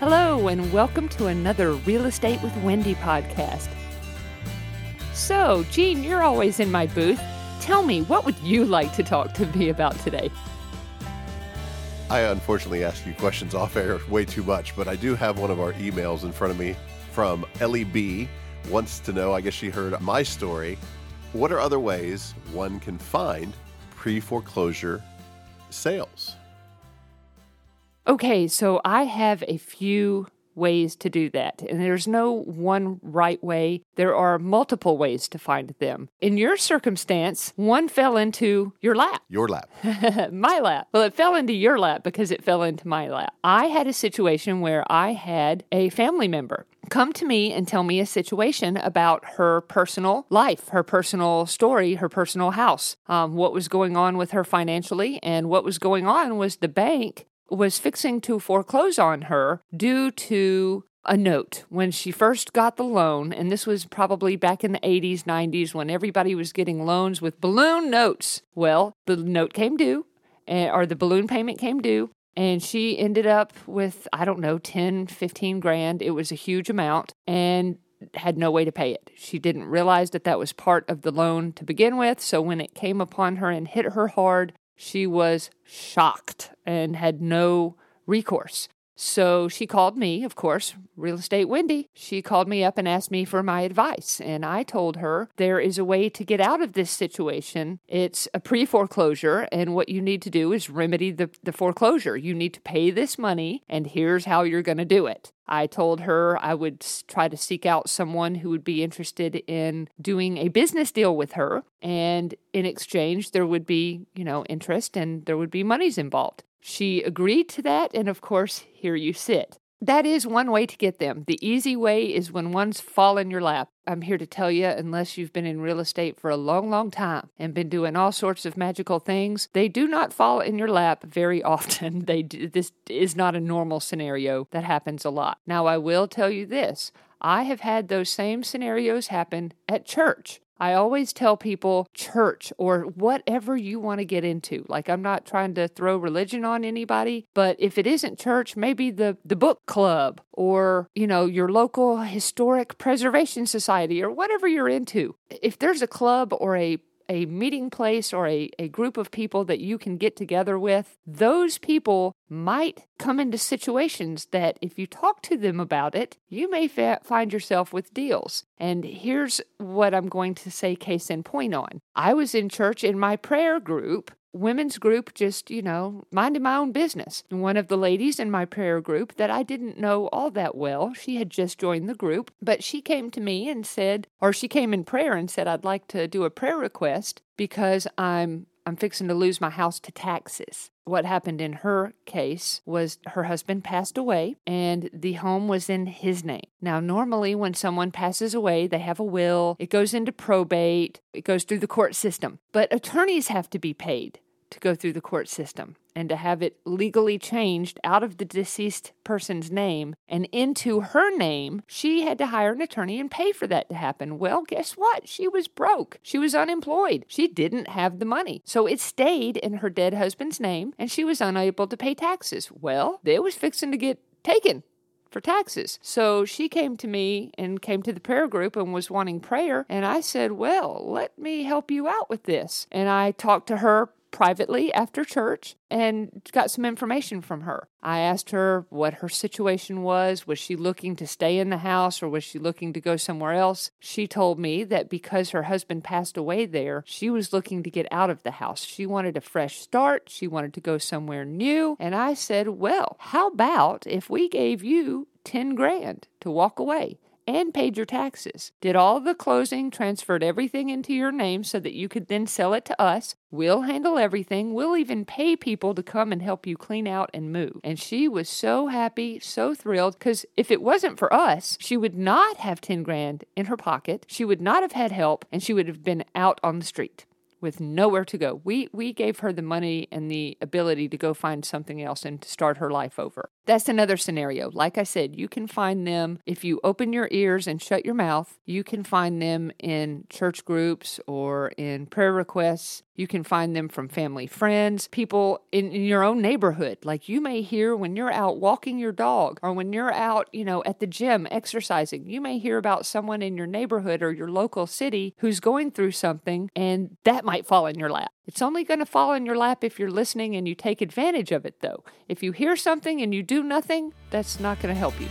Hello, and welcome to another Real Estate with Wendy podcast. So, Jean, you're always in my booth. Tell me, what would you like to talk to me about today? I unfortunately ask you questions off air way too much, but I do have one of our emails in front of me from Ellie B. Wants to know, I guess she heard my story. What are other ways one can find pre foreclosure sales? Okay, so I have a few ways to do that, and there's no one right way. There are multiple ways to find them. In your circumstance, one fell into your lap. Your lap. my lap. Well, it fell into your lap because it fell into my lap. I had a situation where I had a family member come to me and tell me a situation about her personal life, her personal story, her personal house, um, what was going on with her financially, and what was going on was the bank was fixing to foreclose on her due to a note when she first got the loan, and this was probably back in the 80s, 90s when everybody was getting loans with balloon notes. Well, the note came due, eh, or the balloon payment came due, and she ended up with, I don't know, 10, 15 grand. It was a huge amount, and had no way to pay it. She didn't realize that that was part of the loan to begin with. So when it came upon her and hit her hard, she was shocked and had no recourse. So she called me, of course, Real Estate Wendy. She called me up and asked me for my advice. And I told her there is a way to get out of this situation. It's a pre foreclosure. And what you need to do is remedy the, the foreclosure. You need to pay this money, and here's how you're going to do it. I told her I would try to seek out someone who would be interested in doing a business deal with her. And in exchange, there would be, you know, interest and there would be monies involved. She agreed to that, and of course, here you sit. That is one way to get them. The easy way is when one's fall in your lap. I'm here to tell you, unless you've been in real estate for a long, long time and been doing all sorts of magical things, they do not fall in your lap very often. They do, this is not a normal scenario that happens a lot. Now, I will tell you this: I have had those same scenarios happen at church. I always tell people church or whatever you want to get into. Like I'm not trying to throw religion on anybody, but if it isn't church, maybe the the book club or, you know, your local historic preservation society or whatever you're into. If there's a club or a a meeting place or a, a group of people that you can get together with, those people might come into situations that if you talk to them about it, you may fa- find yourself with deals. And here's what I'm going to say case in point on. I was in church in my prayer group women's group just, you know, minding my own business. One of the ladies in my prayer group that I didn't know all that well, she had just joined the group, but she came to me and said, or she came in prayer and said, I'd like to do a prayer request because I'm I'm fixing to lose my house to taxes. What happened in her case was her husband passed away and the home was in his name. Now, normally when someone passes away, they have a will, it goes into probate, it goes through the court system, but attorneys have to be paid to go through the court system and to have it legally changed out of the deceased person's name and into her name, she had to hire an attorney and pay for that to happen. Well, guess what? She was broke. She was unemployed. She didn't have the money. So it stayed in her dead husband's name and she was unable to pay taxes. Well, they was fixing to get taken for taxes. So she came to me and came to the prayer group and was wanting prayer. And I said, Well, let me help you out with this. And I talked to her privately after church and got some information from her. I asked her what her situation was. Was she looking to stay in the house or was she looking to go somewhere else? She told me that because her husband passed away there, she was looking to get out of the house. She wanted a fresh start. She wanted to go somewhere new. And I said, Well, how about if we gave you 10 grand to walk away? And paid your taxes. Did all the closing, transferred everything into your name so that you could then sell it to us. We'll handle everything. We'll even pay people to come and help you clean out and move. And she was so happy, so thrilled, because if it wasn't for us, she would not have 10 grand in her pocket. She would not have had help, and she would have been out on the street. With nowhere to go. We we gave her the money and the ability to go find something else and to start her life over. That's another scenario. Like I said, you can find them if you open your ears and shut your mouth. You can find them in church groups or in prayer requests. You can find them from family, friends, people in, in your own neighborhood. Like you may hear when you're out walking your dog or when you're out, you know, at the gym exercising, you may hear about someone in your neighborhood or your local city who's going through something and that might fall in your lap. It's only going to fall in your lap if you're listening and you take advantage of it, though. If you hear something and you do nothing, that's not going to help you.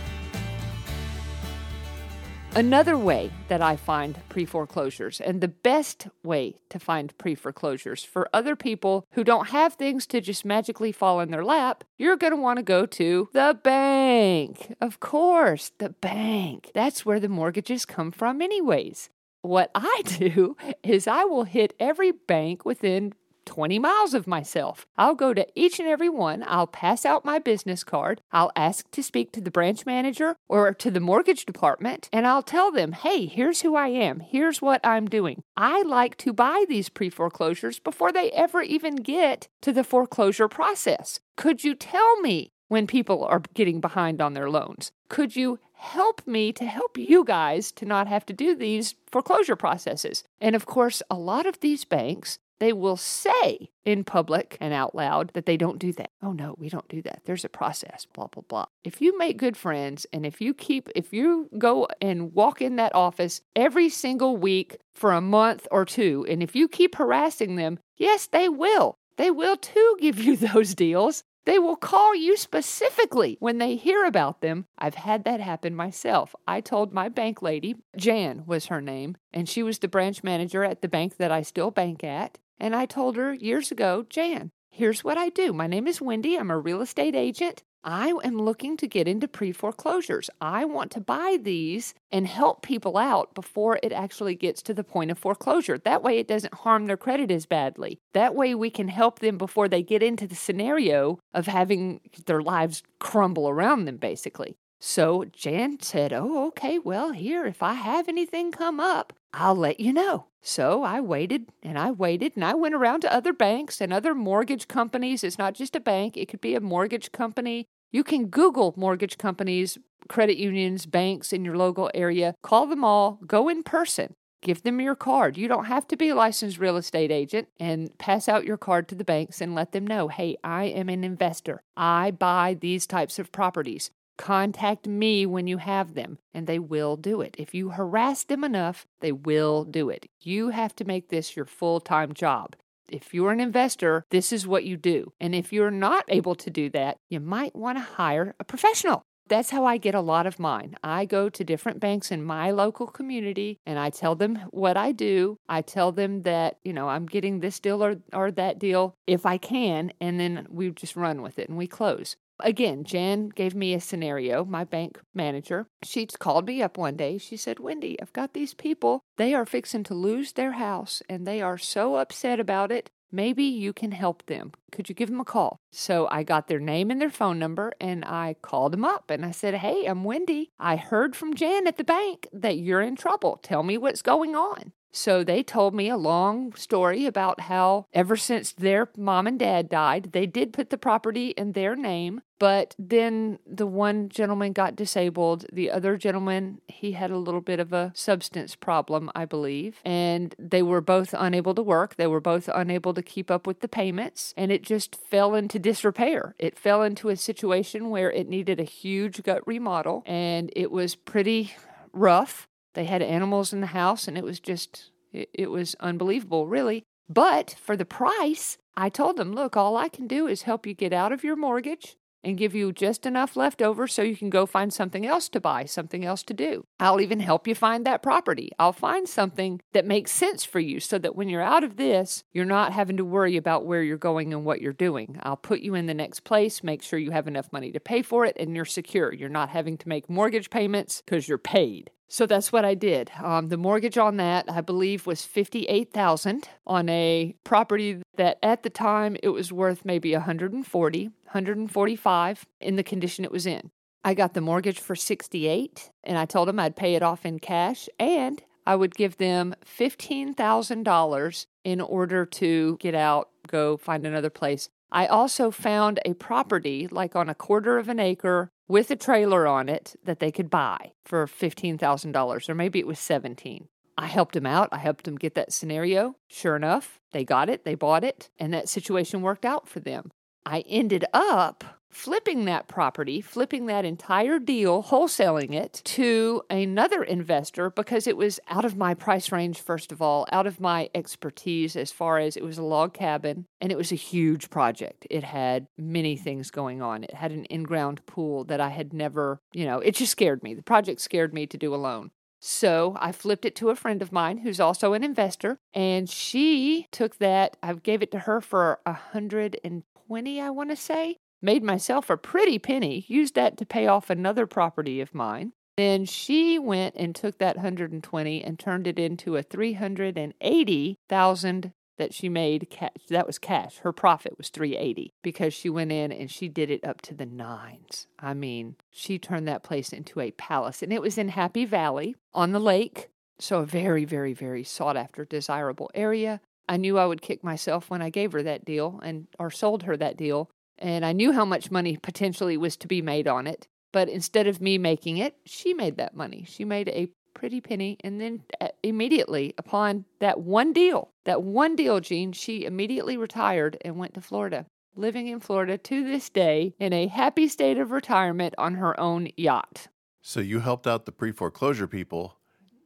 Another way that I find pre foreclosures, and the best way to find pre foreclosures for other people who don't have things to just magically fall in their lap, you're going to want to go to the bank. Of course, the bank. That's where the mortgages come from, anyways. What I do is I will hit every bank within 20 miles of myself. I'll go to each and every one. I'll pass out my business card. I'll ask to speak to the branch manager or to the mortgage department, and I'll tell them, hey, here's who I am. Here's what I'm doing. I like to buy these pre foreclosures before they ever even get to the foreclosure process. Could you tell me when people are getting behind on their loans? Could you help me to help you guys to not have to do these foreclosure processes? And of course, a lot of these banks they will say in public and out loud that they don't do that. Oh no, we don't do that. There's a process, blah, blah, blah. If you make good friends and if you keep, if you go and walk in that office every single week for a month or two, and if you keep harassing them, yes, they will. They will too give you those deals. They will call you specifically when they hear about them. I've had that happen myself. I told my bank lady, Jan was her name, and she was the branch manager at the bank that I still bank at. And I told her years ago, Jan, here's what I do. My name is Wendy. I'm a real estate agent. I am looking to get into pre foreclosures. I want to buy these and help people out before it actually gets to the point of foreclosure. That way, it doesn't harm their credit as badly. That way, we can help them before they get into the scenario of having their lives crumble around them, basically. So Jan said, Oh, okay, well, here, if I have anything come up, I'll let you know. So I waited and I waited and I went around to other banks and other mortgage companies. It's not just a bank, it could be a mortgage company. You can Google mortgage companies, credit unions, banks in your local area. Call them all, go in person. Give them your card. You don't have to be a licensed real estate agent and pass out your card to the banks and let them know, hey, I am an investor. I buy these types of properties. Contact me when you have them, and they will do it. If you harass them enough, they will do it. You have to make this your full time job. If you're an investor, this is what you do. And if you're not able to do that, you might want to hire a professional. That's how I get a lot of mine. I go to different banks in my local community and I tell them what I do. I tell them that, you know, I'm getting this deal or, or that deal if I can, and then we just run with it and we close. Again, Jan gave me a scenario, my bank manager. She called me up one day. She said, Wendy, I've got these people. They are fixing to lose their house and they are so upset about it. Maybe you can help them. Could you give them a call? So I got their name and their phone number and I called them up and I said, Hey, I'm Wendy. I heard from Jan at the bank that you're in trouble. Tell me what's going on. So they told me a long story about how ever since their mom and dad died, they did put the property in their name, but then the one gentleman got disabled. The other gentleman, he had a little bit of a substance problem, I believe, and they were both unable to work. They were both unable to keep up with the payments, and it just fell into disrepair. It fell into a situation where it needed a huge gut remodel, and it was pretty rough they had animals in the house, and it was just, it, it was unbelievable, really. But for the price, I told them, look, all I can do is help you get out of your mortgage and give you just enough left over so you can go find something else to buy, something else to do. I'll even help you find that property. I'll find something that makes sense for you so that when you're out of this, you're not having to worry about where you're going and what you're doing. I'll put you in the next place, make sure you have enough money to pay for it, and you're secure. You're not having to make mortgage payments because you're paid. So that's what I did. Um, the mortgage on that, I believe, was fifty-eight thousand on a property that at the time it was worth maybe 140, 145 in the condition it was in. I got the mortgage for 68 and I told them I'd pay it off in cash and I would give them $15,000 in order to get out, go find another place. I also found a property, like on a quarter of an acre, with a trailer on it that they could buy for $15,000, or maybe it was 17. I helped them out. I helped them get that scenario. Sure enough, they got it, they bought it, and that situation worked out for them. I ended up flipping that property, flipping that entire deal, wholesaling it to another investor because it was out of my price range, first of all, out of my expertise as far as it was a log cabin and it was a huge project. It had many things going on. It had an in ground pool that I had never, you know, it just scared me. The project scared me to do alone. So I flipped it to a friend of mine who's also an investor, and she took that. I gave it to her for a hundred and twenty, I want to say, made myself a pretty penny, used that to pay off another property of mine. Then she went and took that 120 and turned it into a 380,000 that she made cash. That was cash. Her profit was 380 because she went in and she did it up to the nines. I mean, she turned that place into a palace and it was in Happy Valley on the lake. So a very, very, very sought after, desirable area. I knew I would kick myself when I gave her that deal and or sold her that deal and I knew how much money potentially was to be made on it. But instead of me making it, she made that money. She made a pretty penny. And then uh, immediately upon that one deal, that one deal, Jean, she immediately retired and went to Florida, living in Florida to this day in a happy state of retirement on her own yacht. So you helped out the pre foreclosure people,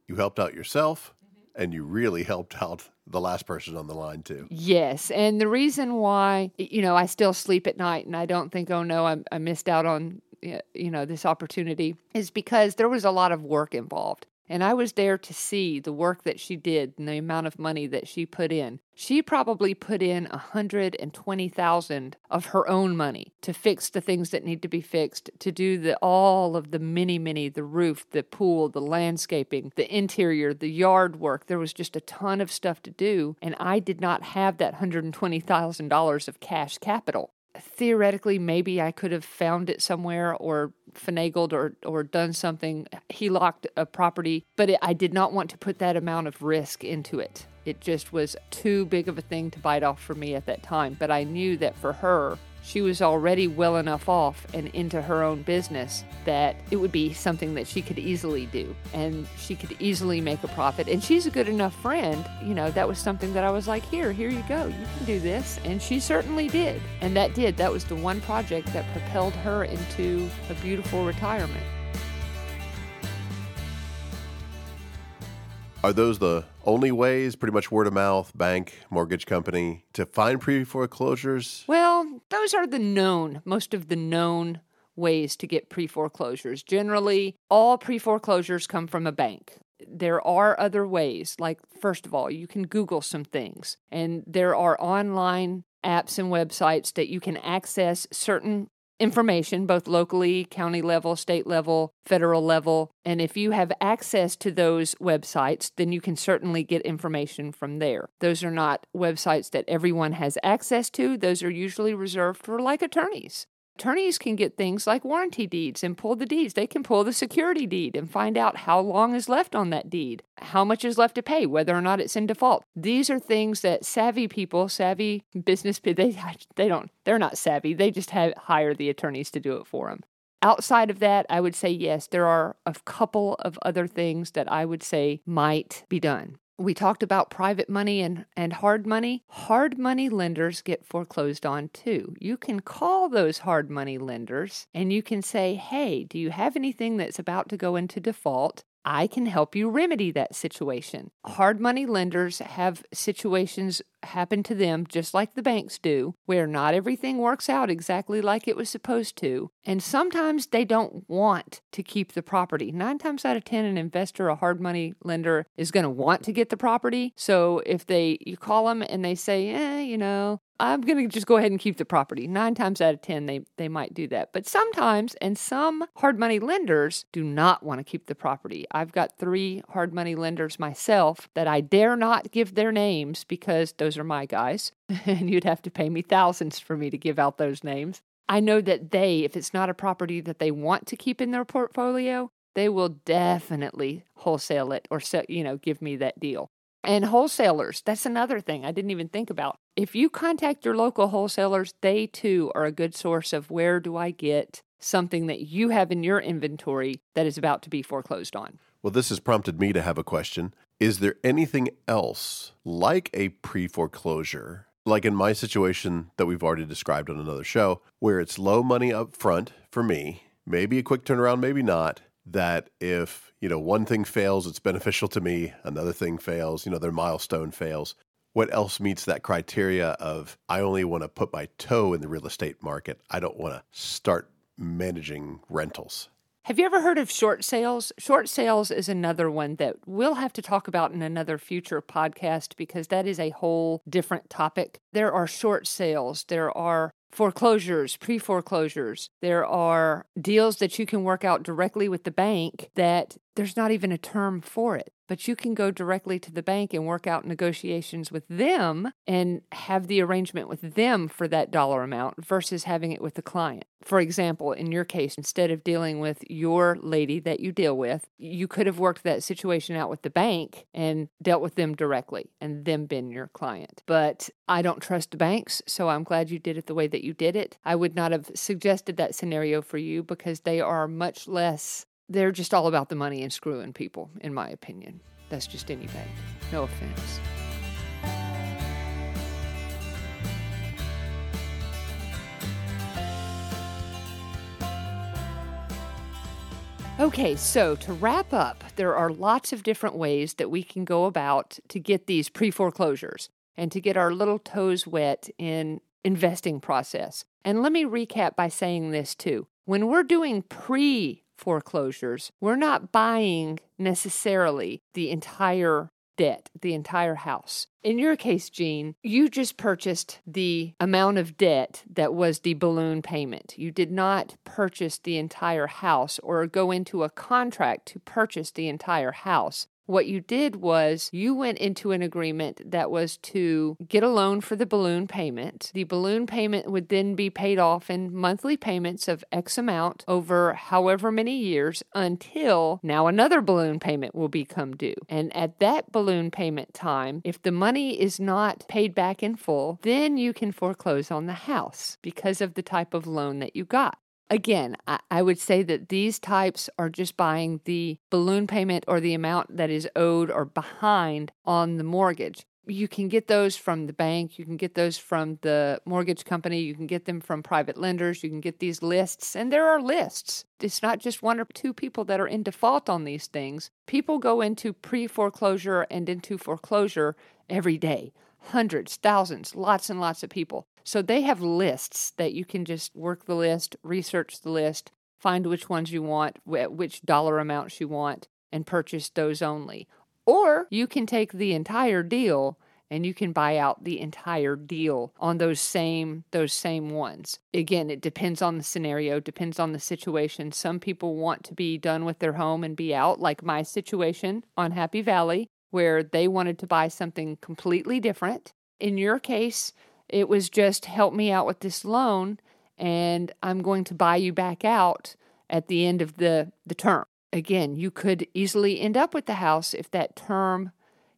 you helped out yourself, and you really helped out the last person on the line too. Yes, and the reason why you know I still sleep at night and I don't think oh no I, I missed out on you know this opportunity is because there was a lot of work involved. And I was there to see the work that she did and the amount of money that she put in. She probably put in a hundred and twenty thousand of her own money to fix the things that need to be fixed, to do the all of the many, many, the roof, the pool, the landscaping, the interior, the yard work. There was just a ton of stuff to do, and I did not have that hundred and twenty thousand dollars of cash capital theoretically maybe I could have found it somewhere or finagled or or done something. He locked a property but it, I did not want to put that amount of risk into it. It just was too big of a thing to bite off for me at that time. But I knew that for her she was already well enough off and into her own business that it would be something that she could easily do and she could easily make a profit. And she's a good enough friend, you know, that was something that I was like, here, here you go, you can do this. And she certainly did. And that did. That was the one project that propelled her into a beautiful retirement. Are those the only ways, pretty much word of mouth, bank, mortgage company, to find pre foreclosures? Well, those are the known, most of the known ways to get pre foreclosures. Generally, all pre foreclosures come from a bank. There are other ways, like, first of all, you can Google some things, and there are online apps and websites that you can access certain information, both locally, county level, state level, federal level. And if you have access to those websites, then you can certainly get information from there. Those are not websites that everyone has access to, those are usually reserved for like attorneys. Attorneys can get things like warranty deeds and pull the deeds. They can pull the security deed and find out how long is left on that deed, how much is left to pay, whether or not it's in default. These are things that savvy people, savvy business people, they they don't they're not savvy. They just have hire the attorneys to do it for them. Outside of that, I would say yes, there are a couple of other things that I would say might be done. We talked about private money and, and hard money. Hard money lenders get foreclosed on too. You can call those hard money lenders and you can say, hey, do you have anything that's about to go into default? I can help you remedy that situation. Hard money lenders have situations happen to them just like the banks do, where not everything works out exactly like it was supposed to. And sometimes they don't want to keep the property. Nine times out of 10, an investor, a hard money lender, is going to want to get the property. So if they, you call them and they say, eh, you know, I'm going to just go ahead and keep the property. Nine times out of 10, they, they might do that. But sometimes, and some hard money lenders do not want to keep the property. I've got three hard money lenders myself that I dare not give their names because those are my guys. and you'd have to pay me thousands for me to give out those names. I know that they, if it's not a property that they want to keep in their portfolio, they will definitely wholesale it or sell, you know give me that deal. And wholesalers, that's another thing I didn't even think about. If you contact your local wholesalers, they too are a good source of where do I get something that you have in your inventory that is about to be foreclosed on. Well, this has prompted me to have a question. Is there anything else like a pre foreclosure, like in my situation that we've already described on another show, where it's low money up front for me, maybe a quick turnaround, maybe not, that if, you know, one thing fails, it's beneficial to me, another thing fails, you know, their milestone fails. What else meets that criteria of I only want to put my toe in the real estate market. I don't want to start managing rentals. Have you ever heard of short sales? Short sales is another one that we'll have to talk about in another future podcast because that is a whole different topic. There are short sales, there are foreclosures, pre foreclosures. There are deals that you can work out directly with the bank that there's not even a term for it, but you can go directly to the bank and work out negotiations with them and have the arrangement with them for that dollar amount versus having it with the client. For example, in your case, instead of dealing with your lady that you deal with, you could have worked that situation out with the bank and dealt with them directly and them been your client. But I don't trust banks, so I'm glad you did it the way that you did it. I would not have suggested that scenario for you because they are much less, they're just all about the money and screwing people, in my opinion. That's just any bank. No offense. Okay, so to wrap up, there are lots of different ways that we can go about to get these pre foreclosures and to get our little toes wet in investing process. And let me recap by saying this too. When we're doing pre foreclosures, we're not buying necessarily the entire debt, the entire house. In your case, Jean, you just purchased the amount of debt that was the balloon payment. You did not purchase the entire house or go into a contract to purchase the entire house. What you did was you went into an agreement that was to get a loan for the balloon payment. The balloon payment would then be paid off in monthly payments of X amount over however many years until now another balloon payment will become due. And at that balloon payment time, if the money is not paid back in full, then you can foreclose on the house because of the type of loan that you got. Again, I, I would say that these types are just buying the balloon payment or the amount that is owed or behind on the mortgage. You can get those from the bank, you can get those from the mortgage company, you can get them from private lenders, you can get these lists, and there are lists. It's not just one or two people that are in default on these things. People go into pre foreclosure and into foreclosure every day hundreds, thousands, lots and lots of people. So they have lists that you can just work the list, research the list, find which ones you want, which dollar amounts you want, and purchase those only. Or you can take the entire deal and you can buy out the entire deal on those same those same ones. Again, it depends on the scenario, depends on the situation. Some people want to be done with their home and be out like my situation on Happy Valley where they wanted to buy something completely different. In your case, it was just help me out with this loan and I'm going to buy you back out at the end of the, the term. Again, you could easily end up with the house if that term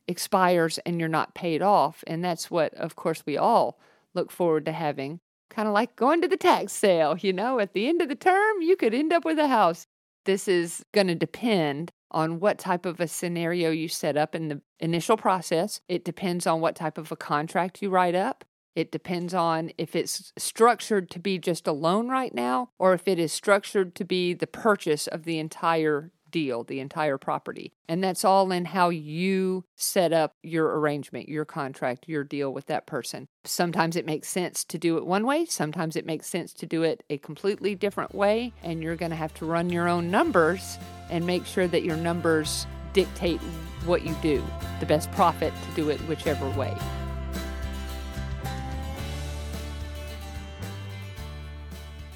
expires and you're not paid off. And that's what, of course, we all look forward to having. Kind of like going to the tax sale, you know, at the end of the term, you could end up with a house. This is going to depend on what type of a scenario you set up in the initial process. It depends on what type of a contract you write up. It depends on if it's structured to be just a loan right now or if it is structured to be the purchase of the entire deal, the entire property. And that's all in how you set up your arrangement, your contract, your deal with that person. Sometimes it makes sense to do it one way, sometimes it makes sense to do it a completely different way. And you're going to have to run your own numbers and make sure that your numbers dictate what you do, the best profit to do it whichever way.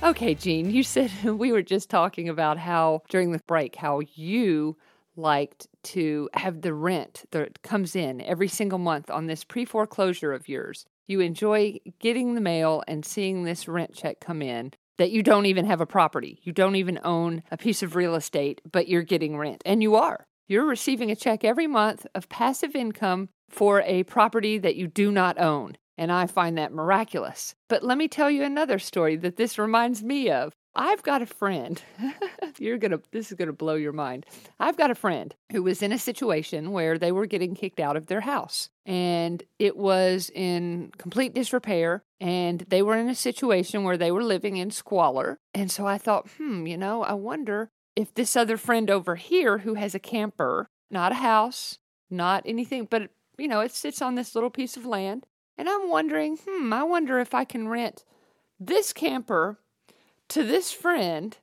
Okay, Jean, you said we were just talking about how during the break, how you liked to have the rent that comes in every single month on this pre foreclosure of yours. You enjoy getting the mail and seeing this rent check come in. that you don't even have a property. You don't even own a piece of real estate, but you're getting rent. And you are. You're receiving a check every month of passive income for a property that you do not own. And I find that miraculous. But let me tell you another story that this reminds me of. I've got a friend. You're going to this is going to blow your mind. I've got a friend who was in a situation where they were getting kicked out of their house and it was in complete disrepair and they were in a situation where they were living in squalor. And so I thought, "Hmm, you know, I wonder if this other friend over here who has a camper, not a house, not anything, but you know, it sits on this little piece of land. And I'm wondering, hmm, I wonder if I can rent this camper to this friend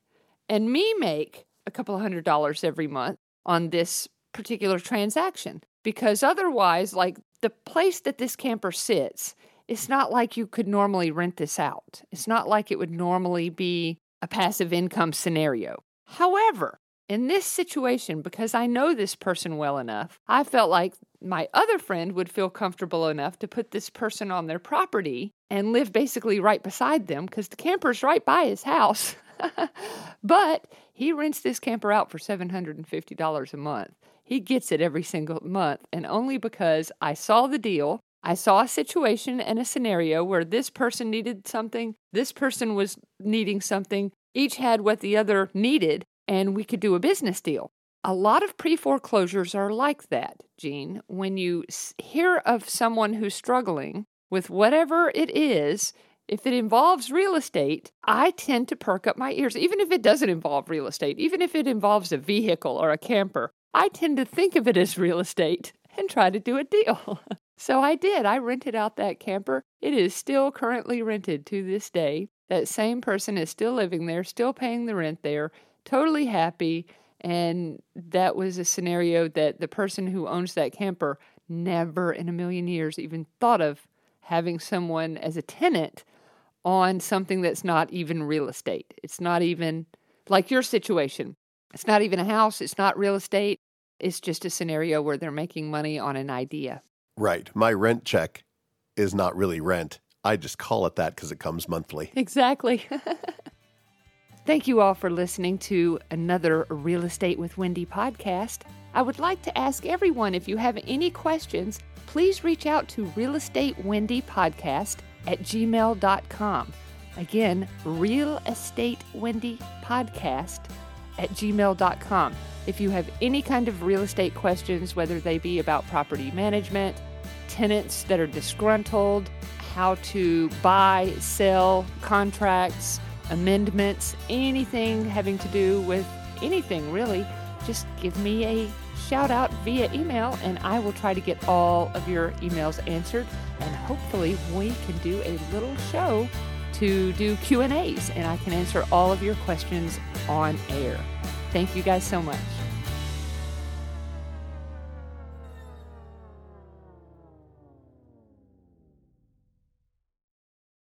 and me make a couple hundred dollars every month on this particular transaction. Because otherwise, like the place that this camper sits, it's not like you could normally rent this out. It's not like it would normally be a passive income scenario. However, in this situation, because I know this person well enough, I felt like my other friend would feel comfortable enough to put this person on their property and live basically right beside them because the camper's right by his house. but he rents this camper out for $750 a month. He gets it every single month, and only because I saw the deal. I saw a situation and a scenario where this person needed something, this person was needing something, each had what the other needed, and we could do a business deal. A lot of pre foreclosures are like that, Jean. When you hear of someone who's struggling with whatever it is, if it involves real estate, I tend to perk up my ears. Even if it doesn't involve real estate, even if it involves a vehicle or a camper, I tend to think of it as real estate and try to do a deal. so I did. I rented out that camper. It is still currently rented to this day. That same person is still living there, still paying the rent there, totally happy. And that was a scenario that the person who owns that camper never in a million years even thought of having someone as a tenant on something that's not even real estate. It's not even like your situation. It's not even a house, it's not real estate. It's just a scenario where they're making money on an idea. Right. My rent check is not really rent. I just call it that because it comes monthly. Exactly. Thank you all for listening to another Real Estate with Wendy podcast. I would like to ask everyone if you have any questions, please reach out to Real Estate Wendy Podcast at gmail.com. Again, Real Estate Wendy Podcast at gmail.com. If you have any kind of real estate questions, whether they be about property management, tenants that are disgruntled, how to buy, sell, contracts, amendments, anything having to do with anything really, just give me a shout out via email and I will try to get all of your emails answered and hopefully we can do a little show to do Q&As and I can answer all of your questions on air. Thank you guys so much.